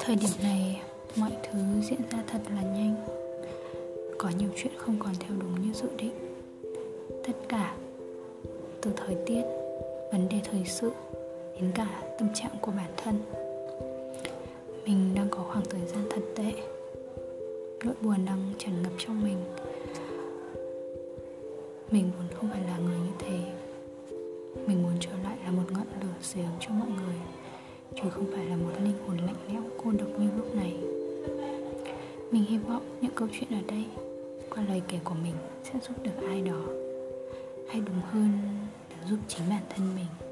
Thời điểm này mọi thứ diễn ra thật là nhanh. Có nhiều chuyện không còn theo đúng như dự định. Tất cả Từ thời tiết, vấn đề thời sự Đến cả tâm trạng của bản thân. Mình đang có khoảng thời gian thật tệ. Nỗi buồn đang tràn ngập trong mình. Mình muốn không phải là người như thế. Mình muốn trở lại là một ngọn lửa sưởi cho mọi người chứ không phải là một linh hồn lạnh lẽo, cô độc như lúc này. Mình hy vọng những câu chuyện ở đây, qua lời kể của mình, sẽ giúp được ai đó. Hay đúng hơn là giúp chính bản thân mình.